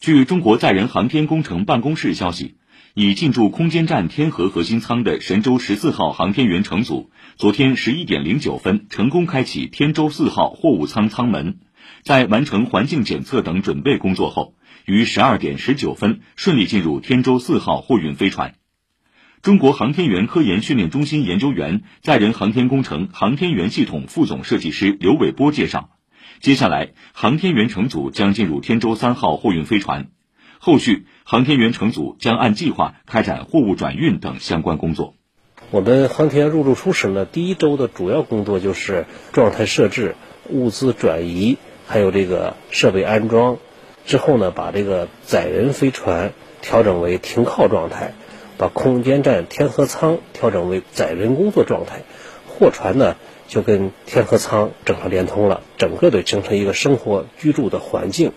据中国载人航天工程办公室消息，已进驻空间站天河核心舱的神舟十四号航天员乘组，昨天十一点零九分成功开启天舟四号货物舱舱门，在完成环境检测等准备工作后，于十二点十九分顺利进入天舟四号货运飞船。中国航天员科研训练中心研究员、载人航天工程航天员系统副总设计师刘伟波介绍。接下来，航天员乘组将进入天舟三号货运飞船，后续航天员乘组将按计划开展货物转运等相关工作。我们航天员入驻初始呢，第一周的主要工作就是状态设置、物资转移，还有这个设备安装。之后呢，把这个载人飞船调整为停靠状态，把空间站天河舱调整为载人工作状态，货船呢。就跟天河舱正常连通了，整个的形成一个生活居住的环境。